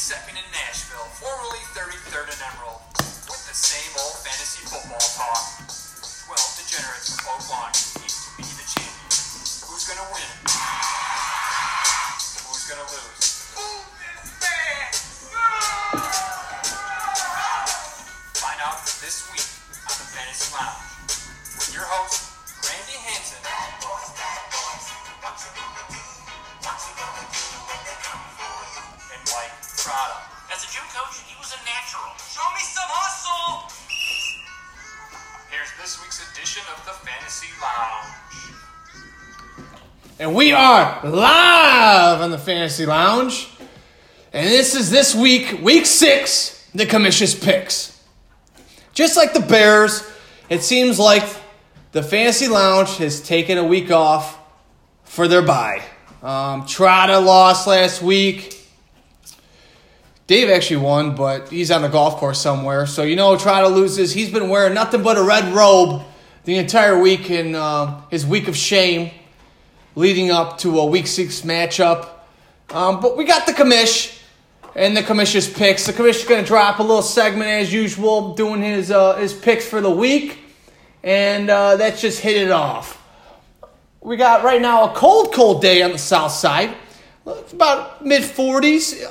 32nd in Nashville, formerly 33rd in Emerald, with the same old fantasy football talk. 12 degenerates from Oak Lawn compete to be the champion. Who's gonna win? Edition of the Fantasy Lounge. And we are live on the Fantasy Lounge. And this is this week, week six, the commission's picks. Just like the Bears, it seems like the Fantasy Lounge has taken a week off for their bye. Um, Trotta lost last week. Dave actually won, but he's on the golf course somewhere. So you know, Trotta loses. He's been wearing nothing but a red robe the entire week in uh, his week of shame leading up to a week six matchup. Um, but we got the commish and the commission's picks. The commission's going to drop a little segment as usual, doing his uh, his picks for the week, and uh, that's just hit it off. We got right now a cold, cold day on the south side. It's about mid 40s.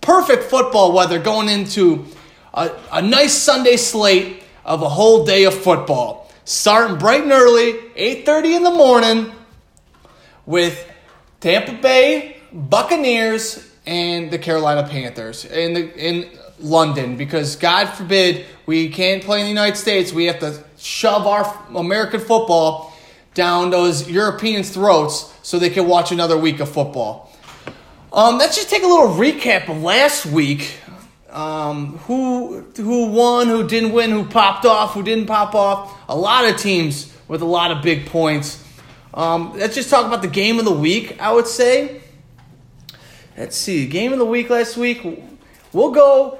Perfect football weather going into a, a nice Sunday slate of a whole day of football. Starting bright and early, 8.30 in the morning with Tampa Bay Buccaneers and the Carolina Panthers in the in London because God forbid we can't play in the United States. We have to shove our American football down those Europeans' throats so they can watch another week of football. Um, let's just take a little recap of last week. Um, who who won, who didn't win, who popped off, who didn't pop off. A lot of teams with a lot of big points. Um, let's just talk about the game of the week. I would say. Let's see, game of the week last week. We'll go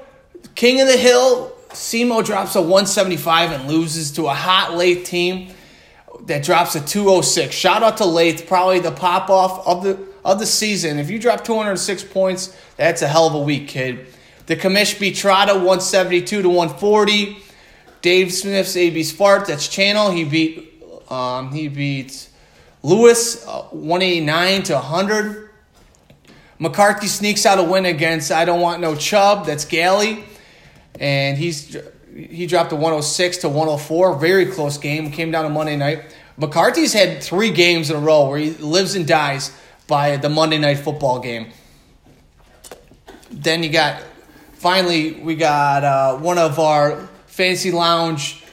King of the Hill. Simo drops a 175 and loses to a hot late team that drops a 206. Shout out to Lath, probably the pop off of the of the season. If you drop 206 points, that's a hell of a week, kid. The beat Trotta 172 to 140. Dave Smith's AB Spart, that's channel. He beat um, he beat Lewis uh, 189 to 100. McCarthy sneaks out a win against I Don't Want No Chubb. That's Galley. And he's he dropped a 106 to 104. Very close game. Came down to Monday night. McCarthy's had three games in a row where he lives and dies by the Monday night football game. Then you got finally we got uh, one of our fancy lounge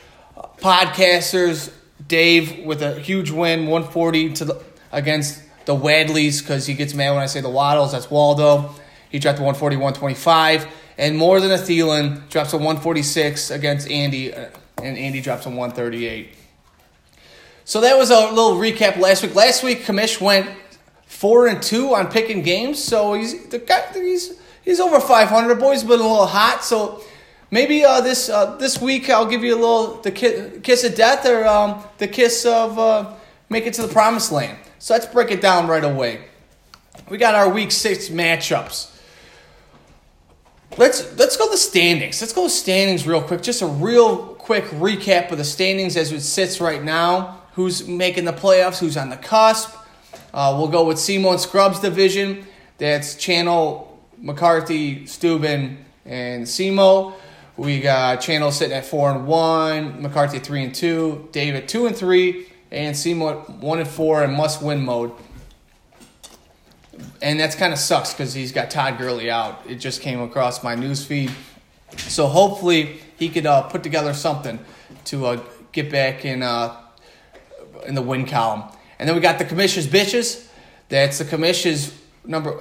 podcasters, Dave, with a huge win, 140 to the, against the Wadleys because he gets mad when I say the Waddles. That's Waldo. He dropped a 140, 125. And more than a Thielen drops a 146 against Andy, uh, and Andy drops a 138. So that was a little recap last week. Last week, Kamish went four and two on picking games, so he's the guy. He's he's over 500. Boy's been a little hot, so maybe uh, this uh, this week I'll give you a little the kiss, kiss of death or um, the kiss of uh, make it to the promised land. So let's break it down right away. We got our week six matchups. Let's let's go the standings. Let's go standings real quick. Just a real quick recap of the standings as it sits right now. Who's making the playoffs? Who's on the cusp? Uh, we'll go with Simo and Scrubs division. That's Channel, McCarthy, Steuben, and Simo. We got Channel sitting at four and one, McCarthy three and two, David two and three, and Simo one and four in must win mode and that's kind of sucks because he's got Todd Gurley out. It just came across my news feed, so hopefully he could uh, put together something to uh, get back in uh, in the win column. And then we got the commissioners bitches. That's the commission's number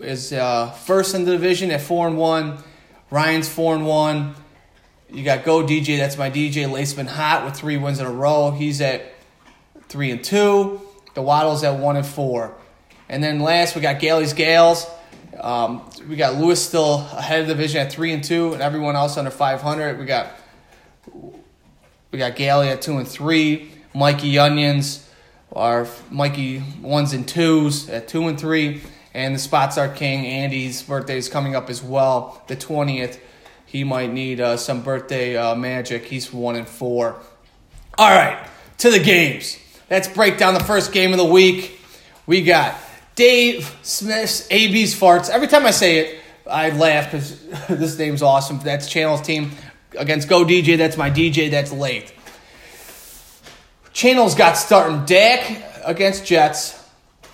is uh, first in the division at four and one. Ryan's four and one. You got Go DJ. That's my DJ. Lace been hot with three wins in a row. He's at three and two. The Waddles at one and four. And then last, we got Gailey's Gales. Um, we got Lewis still ahead of the division at three and two, and everyone else under five hundred. We got we got Gailey at two and three. Mikey Onions, our Mikey ones and twos at two and three, And the Spots Are King, Andy's birthday is coming up as well, the 20th. He might need uh, some birthday uh, magic. He's one and four. All right, to the games. Let's break down the first game of the week. We got Dave Smith's AB's Farts. Every time I say it, I laugh because this name's awesome. That's Channel's team against Go DJ. That's my DJ. That's late. Channel's got starting Dak against Jets.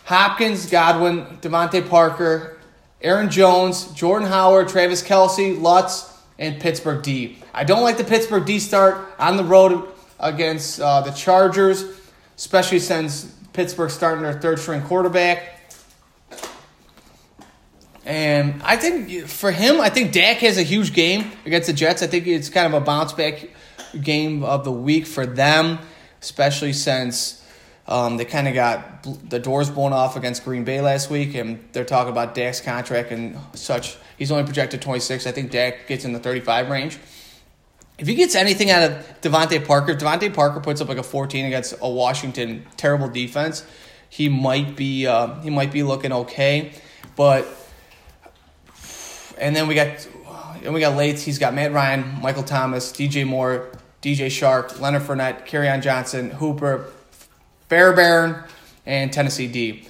Hopkins, Godwin, DeVante Parker, Aaron Jones, Jordan Howard, Travis Kelce, Lutz, and Pittsburgh D. I don't like the Pittsburgh D start on the road against uh, the Chargers, especially since Pittsburgh starting their third string quarterback. And I think for him, I think Dak has a huge game against the Jets. I think it's kind of a bounce back game of the week for them, especially since um, they kind of got the doors blown off against Green Bay last week, and they're talking about Dak's contract and such. He's only projected 26. I think Dak gets in the 35 range. If he gets anything out of DeVante Parker, if DeVante Parker puts up like a 14 against a Washington terrible defense, he might be uh, he might be looking okay. But and then we got and we got late. He's got Matt Ryan, Michael Thomas, DJ Moore, DJ Chark, Leonard Fournette, Kerryon Johnson, Hooper, Fairbairn, and Tennessee D.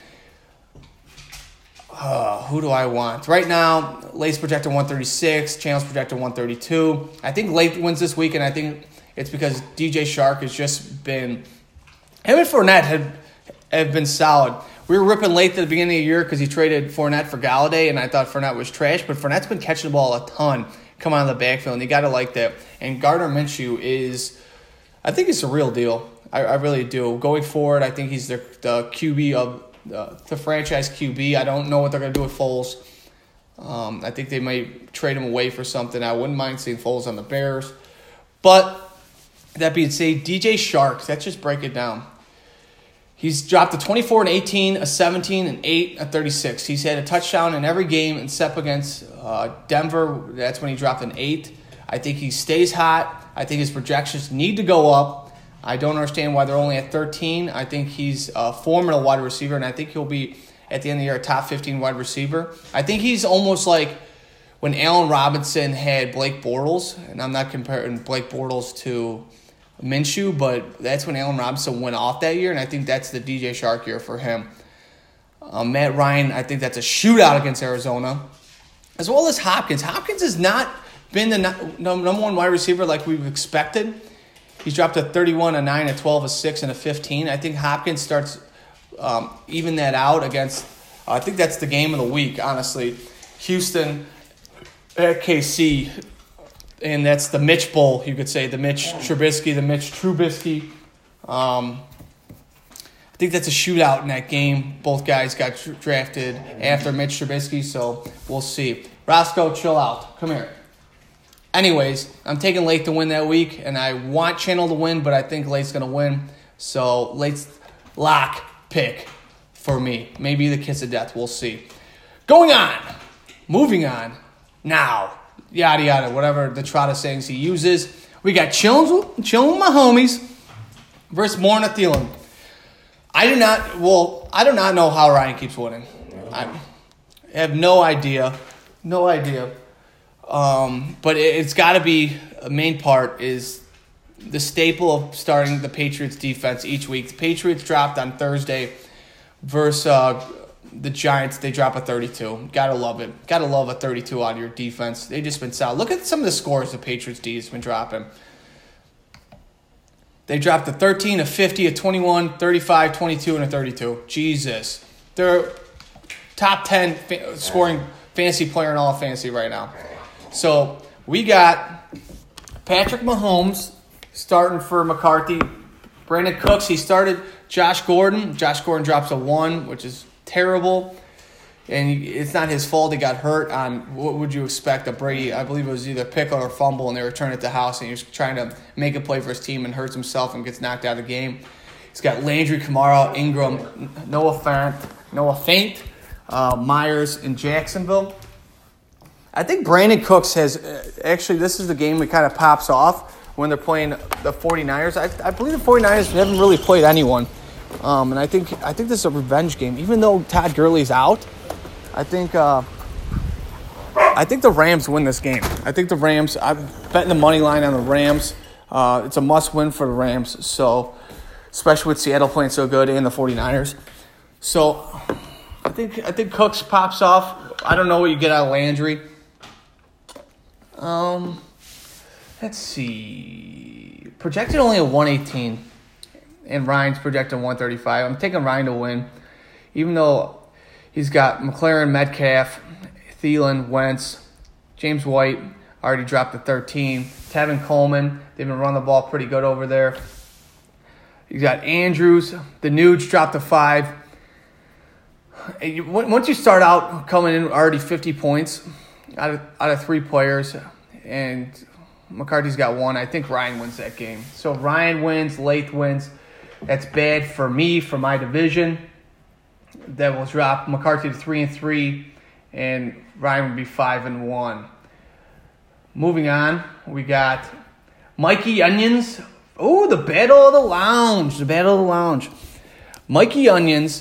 Uh, who do I want? Right now, Late's projected 136, Channel's projected 132. I think Late wins this week, and I think it's because DJ Chark has just been. Him and Fournette have, have been solid. We were ripping late at the beginning of the year because he traded Fournette for Golladay, and I thought Fournette was trash, but Fournette's been catching the ball a ton coming out of the backfield, and you got to like that. And Gardner Minshew is, I think it's a real deal. I, I really do. Going forward, I think he's the, the QB of uh, the franchise QB. I don't know what they're going to do with Foles. Um, I think they might trade him away for something. I wouldn't mind seeing Foles on the Bears. But that being said, DJ Chark, let's just break it down. He's dropped a 24 and 18, a 17 and 8, a 36. He's had a touchdown in every game except against uh, Denver. That's when he dropped an 8. I think he stays hot. I think his projections need to go up. I don't understand why they're only at 13. I think he's a formidable wide receiver, and I think he'll be, at the end of the year, a top 15 wide receiver. I think he's almost like when Allen Robinson had Blake Bortles, and I'm not comparing Blake Bortles to Minshew, but that's when Allen Robinson went off that year, and I think that's the DJ Chark year for him. Um, Matt Ryan, I think that's a shootout against Arizona, as well as Hopkins. Hopkins has not been the number one wide receiver like we've expected. He's dropped a 31, a 9, a 12, a 6, and a 15. I think Hopkins starts um, even that out against, uh, I think that's the game of the week, honestly. Houston at KC and that's the Mitch Bowl, you could say, the Mitch Trubisky, the Mitch Trubisky. Um, I think that's a shootout in that game. Both guys got drafted after Mitch Trubisky, so we'll see. Roscoe, chill out. Come here. Anyways, I'm taking Late to win that week, and I want Channel to win, but I think Late's going to win. So Late's lock pick for me. Maybe the kiss of death. We'll see. Going on. Moving on. Now yada yada, whatever the Trotta sayings he uses. We got chilling, chilling with my homies versus Morna Thielen. I do not. Well, I do not know how Ryan keeps winning. I have no idea, no idea. Um, but it, has got to be a main part is the staple of starting the Patriots defense each week. The Patriots dropped on Thursday versus uh, the Giants, they drop a 32. Gotta love it. Gotta love a 32 on your defense. They just been solid. Look at some of the scores the Patriots D has been dropping. They dropped a 13, a 50, a 21, 35, 22, and a 32. Jesus. They're top 10 fa- scoring fantasy player in all of fantasy right now. So we got Patrick Mahomes starting for McCarthy. Brandin Cooks, he started Josh Gordon. Josh Gordon drops a 1, which is terrible. And it's not his fault he got hurt on what would you expect? A Brady, I believe it was either pick or fumble, and they returned it to house, and he was trying to make a play for his team and hurts himself and gets knocked out of the game. He's got Landry, Kamara, Ingram, Noah Fant, Noah Fant, uh, Myers, in Jacksonville. I think Brandin Cooks has uh, actually, this is the game that kind of pops off when they're playing the 49ers. I, I believe the 49ers haven't really played anyone. Um, and I think I think this is a revenge game. Even though Todd Gurley's out, I think uh, I think the Rams win this game. I think the Rams. I'm betting the money line on the Rams. Uh, it's a must win for the Rams. So, especially with Seattle playing so good and the 49ers. So, I think I think Cooks pops off. I don't know what you get out of Landry. Um, let's see. Projected only a 118, and Ryan's projected 135. I'm taking Ryan to win, even though he's got McLaurin, Metcalf, Thielen, Wentz, James White already dropped the 13. Tevin Coleman, they've been running the ball pretty good over there. You got Andrews, the Nuge dropped to five. Once you start out coming in already 50 points out of, out of three players, and McCarthy's got one, I think Ryan wins that game. So Ryan wins, Lath wins. That's bad for me, for my division. That will drop McCarthy to three and three, and Ryan would be five and one. Moving on, we got Mikey Onions. Oh, the Battle of the Lounge. The Battle of the Lounge. Mikey Onions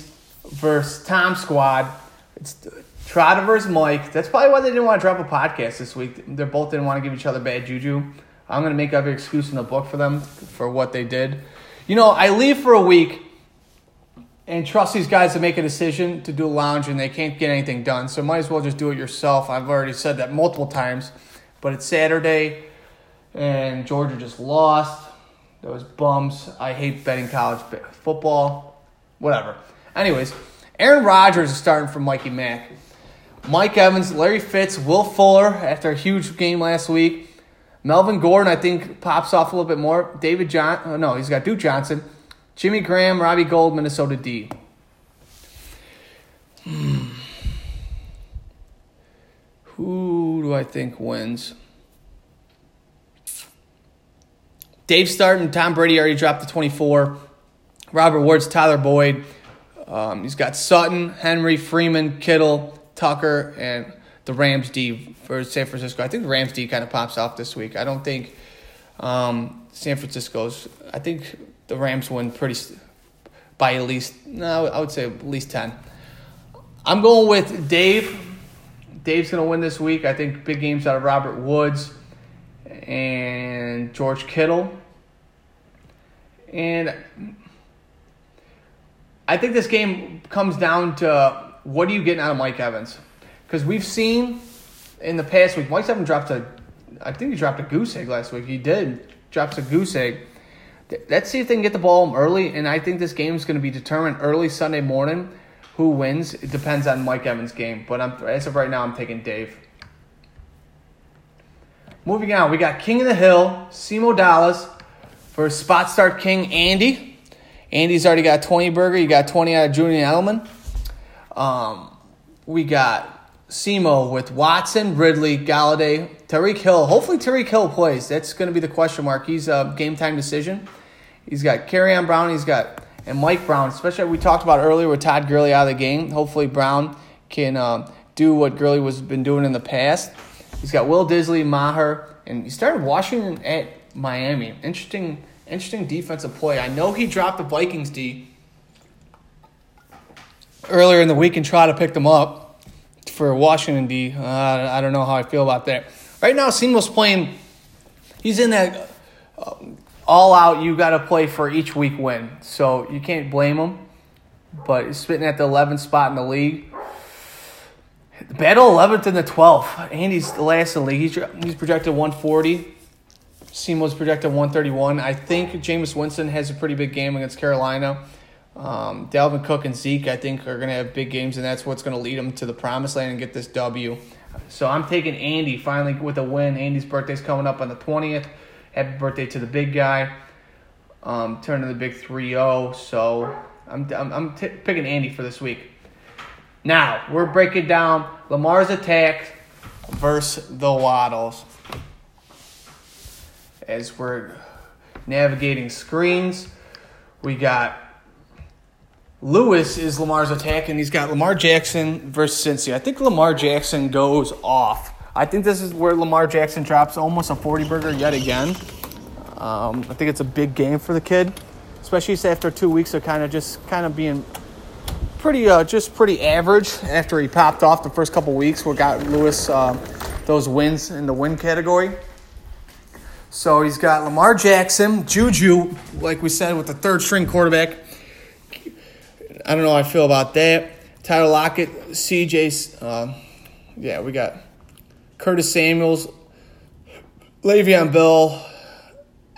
versus Tom Squad. It's Trotter versus Mike. That's probably why they didn't want to drop a podcast this week. They both didn't want to give each other bad juju. I'm going to make every excuse in the book for them for what they did. You know, I leave for a week and trust these guys to make a decision to do a lounge and they can't get anything done. So might as well just do it yourself. I've already said that multiple times. But it's Saturday and Georgia just lost. Those bums. I hate betting college football. Whatever. Anyways, Aaron Rodgers is starting for Mikey Mack. Mike Evans, Larry Fitz, Will Fuller after a huge game last week. Melvin Gordon, I think, pops off a little bit more. David John, oh no, he's got Duke Johnson. Jimmy Graham, Robbie Gould, Minnesota D. Hmm. Who do I think wins? Dave starting, Tom Brady already dropped the 24. Robert Woods, Tyler Boyd. Um, he's got Sutton, Henry, Freeman, Kittle, Tucker, and the Rams D for San Francisco. I think the Rams D kind of pops off this week. I don't think um, San Francisco's. I think the Rams win pretty by at least. No, I would say at least ten. I'm going with Dave. Dave's going to win this week. I think big games out of Robert Woods and George Kittle. And I think this game comes down to what are you getting out of Mike Evans? Because we've seen in the past week, Mike Evans dropped a, I think he dropped a goose egg last week. He did drops a goose egg. Let's see if they can get the ball early, and I think this game is going to be determined early Sunday morning. Who wins? It depends on Mike Evans' game, but I'm, as of right now, I'm taking Dave. Moving on, we got King of the Hill, Simo Dallas, for spot start king Andy. Andy's already got 20 burger. You got 20 out of Julian Edelman. Um, we got Simo with Watson, Ridley, Golladay, Tyreek Hill. Hopefully Tyreek Hill plays. That's going to be the question mark. He's a game time decision. He's got Kerryon Brown. He's got and Mike Brown, especially we talked about earlier with Todd Gurley out of the game. Hopefully Brown can uh, do what Gurley was been doing in the past. He's got Will Dissly, Maher, and he started Washington at Miami. Interesting, interesting defensive play. I know he dropped the Vikings D earlier in the week and try to pick them up for Washington D. Uh, I don't know how I feel about that. Right now, Simo's playing. He's in that uh, all out. You got to play for each week win, so you can't blame him. But he's sitting at the 11th spot in the league. Battle 11th and the 12th. Andy's the last in the league. He's, he's projected 140. Simo's projected 131. I think Jameis Winston has a pretty big game against Carolina. Um, Dalvin Cook and Zeke, I think, are going to have big games, and that's what's going to lead them to the promised land and get this W. So I'm taking Andy finally with a win. Andy's birthday's coming up on the 20th. Happy birthday to the big guy. Um, turning the big 3 0. So I'm, I'm, I'm t- picking Andy for this week. Now, we're breaking down Lamar's attack versus the Waddles. As we're navigating screens, we got Lewis is Lamar's attack, and he's got Lamar Jackson versus Cincy. I think Lamar Jackson goes off. I think this is where Lamar Jackson drops almost a 40 burger yet again. Um, I think it's a big game for the kid, especially after two weeks of kind of just kind of being pretty uh, just pretty average after he popped off the first couple weeks. We got Lewis uh, those wins in the win category. So he's got Lamar Jackson, Juju, like we said, with the third string quarterback. I don't know how I feel about that. Tyler Lockett, CJ, uh, yeah, we got Curtis Samuels, Le'Veon Bell,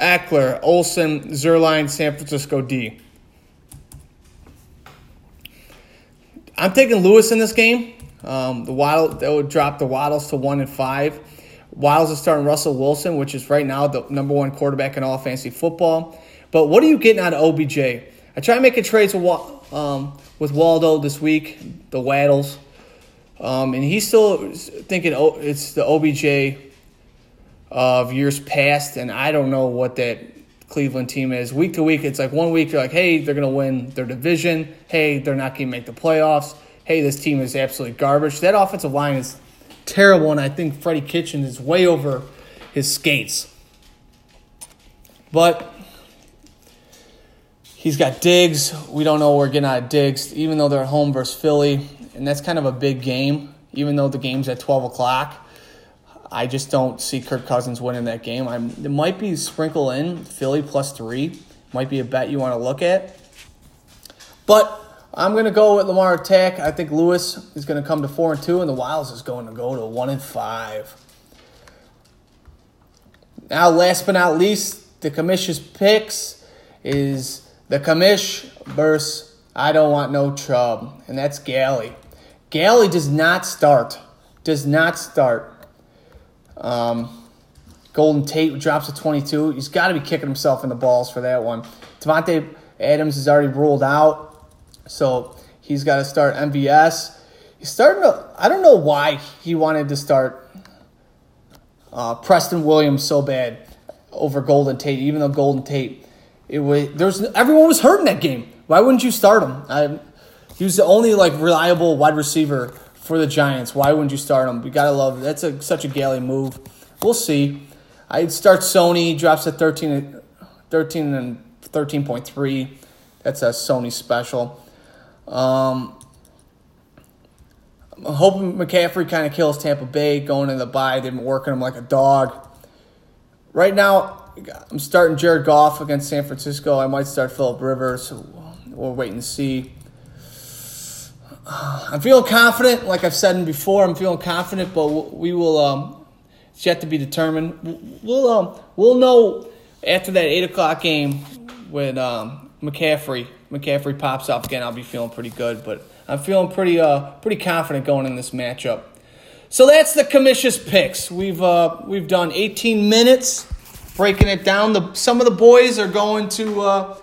Ekeler, Olsen, Zuerlein, San Francisco D. I'm taking Lewis in this game. Um, the Waddle that would drop the Waddles to one and five. Waddles is starting Russell Wilson, which is right now the number one quarterback in all fantasy football. But what are you getting out of OBJ? I tried making trades with, um, with Waldo this week, the Waddles, um, and he's still thinking it's the OBJ of years past, and I don't know what that Cleveland team is. Week to week, it's like one week you're like, hey, they're going to win their division. Hey, they're not going to make the playoffs. Hey, this team is absolutely garbage. That offensive line is terrible, and I think Freddie Kitchen is way over his skates. But he's got Diggs. We don't know where we're getting out of Diggs, even though they're at home versus Philly, and that's kind of a big game, even though the game's at 12 o'clock. I just don't see Kirk Cousins winning that game. I'm, it might be sprinkle in Philly plus three. Might be a bet you want to look at. But I'm going to go with Lamar Attack. I think Lewis is going to come to four and two, and the Wilds is going to go to one and five. Now, last but not least, the commission's picks is the commish versus I don't want no trouble. and that's Galley. Galley does not start. Does not start. Um, Golden Tate drops to 22. He's got to be kicking himself in the balls for that one. Davante Adams is already ruled out, so he's got to start MVS. He's starting to. I don't know why he wanted to start uh, Preston Williams so bad over Golden Tate, even though Golden Tate, it was everyone was hurt in that game. Why wouldn't you start him? I, he was the only like reliable wide receiver for the Giants. Why wouldn't you start him? We gotta love. That's a, such a Galley move. We'll see. I'd start Sony, drops at 13, 13 and 13.3. That's a Sony special. Um, I'm hoping McCaffrey kind of kills Tampa Bay going in the bye. They've been working him like a dog. Right now, I'm starting Jared Goff against San Francisco. I might start Philip Rivers. We'll wait and see. I'm feeling confident, like I've said before. I'm feeling confident, but we will. Um, it's yet to be determined. We'll um, we'll know after that eight o'clock game when um, McCaffrey McCaffrey pops off again. I'll be feeling pretty good, but I'm feeling pretty uh pretty confident going in this matchup. So that's the commission's picks. We've uh, we've done 18 minutes breaking it down. The some of the boys are going to. Uh,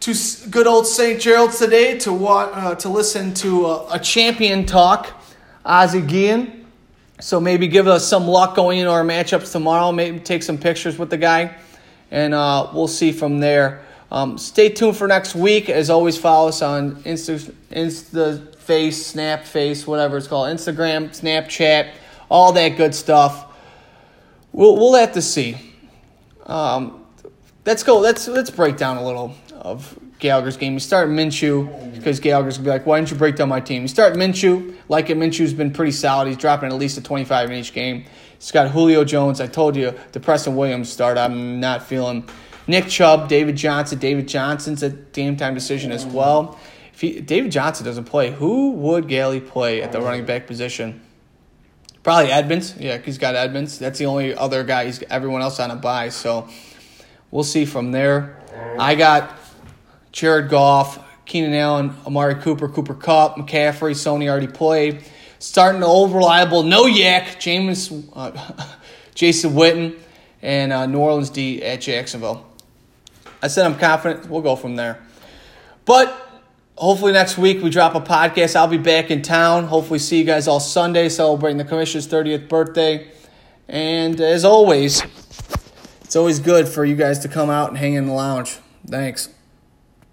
to good old St. Gerald's today to watch, uh, to listen to a, a champion talk, Ozzie Guillen. So maybe give us some luck going into our matchups tomorrow. Maybe take some pictures with the guy, and uh, we'll see from there. Um, stay tuned for next week. As always, follow us on Insta, Insta Face, Snap Face, whatever it's called, Instagram, Snapchat, all that good stuff. We'll we'll have to see. Um, let's go. Let's let's break down a little of Gallagher's game. You start Minshew because Gallagher's gonna be like, "Why didn't you break down my team?" You start Minshew, like it. Minshew's been pretty solid. He's dropping at least a 25 in each game. He's got Julio Jones. I told you the Preston Williams start. I'm not feeling. Nick Chubb, David Johnson. David Johnson's a game time decision as well. If he, David Johnson doesn't play, who would Galley play at the running back position? Probably Edmonds. Yeah, he's got Edmonds. That's the only other guy. He's everyone else on a buy. So we'll see from there. I got Jared Goff, Keenan Allen, Amari Cooper, Cooper Kupp, McCaffrey, Sony already played. Starting the old reliable, no yak, James, uh, Jason Witten, and uh, New Orleans D at Jacksonville. I said I'm confident. We'll go from there. But hopefully next week we drop a podcast. I'll be back in town. Hopefully see you guys all Sunday celebrating the commissioner's 30th birthday. And as always, it's always good for you guys to come out and hang in the lounge. Thanks.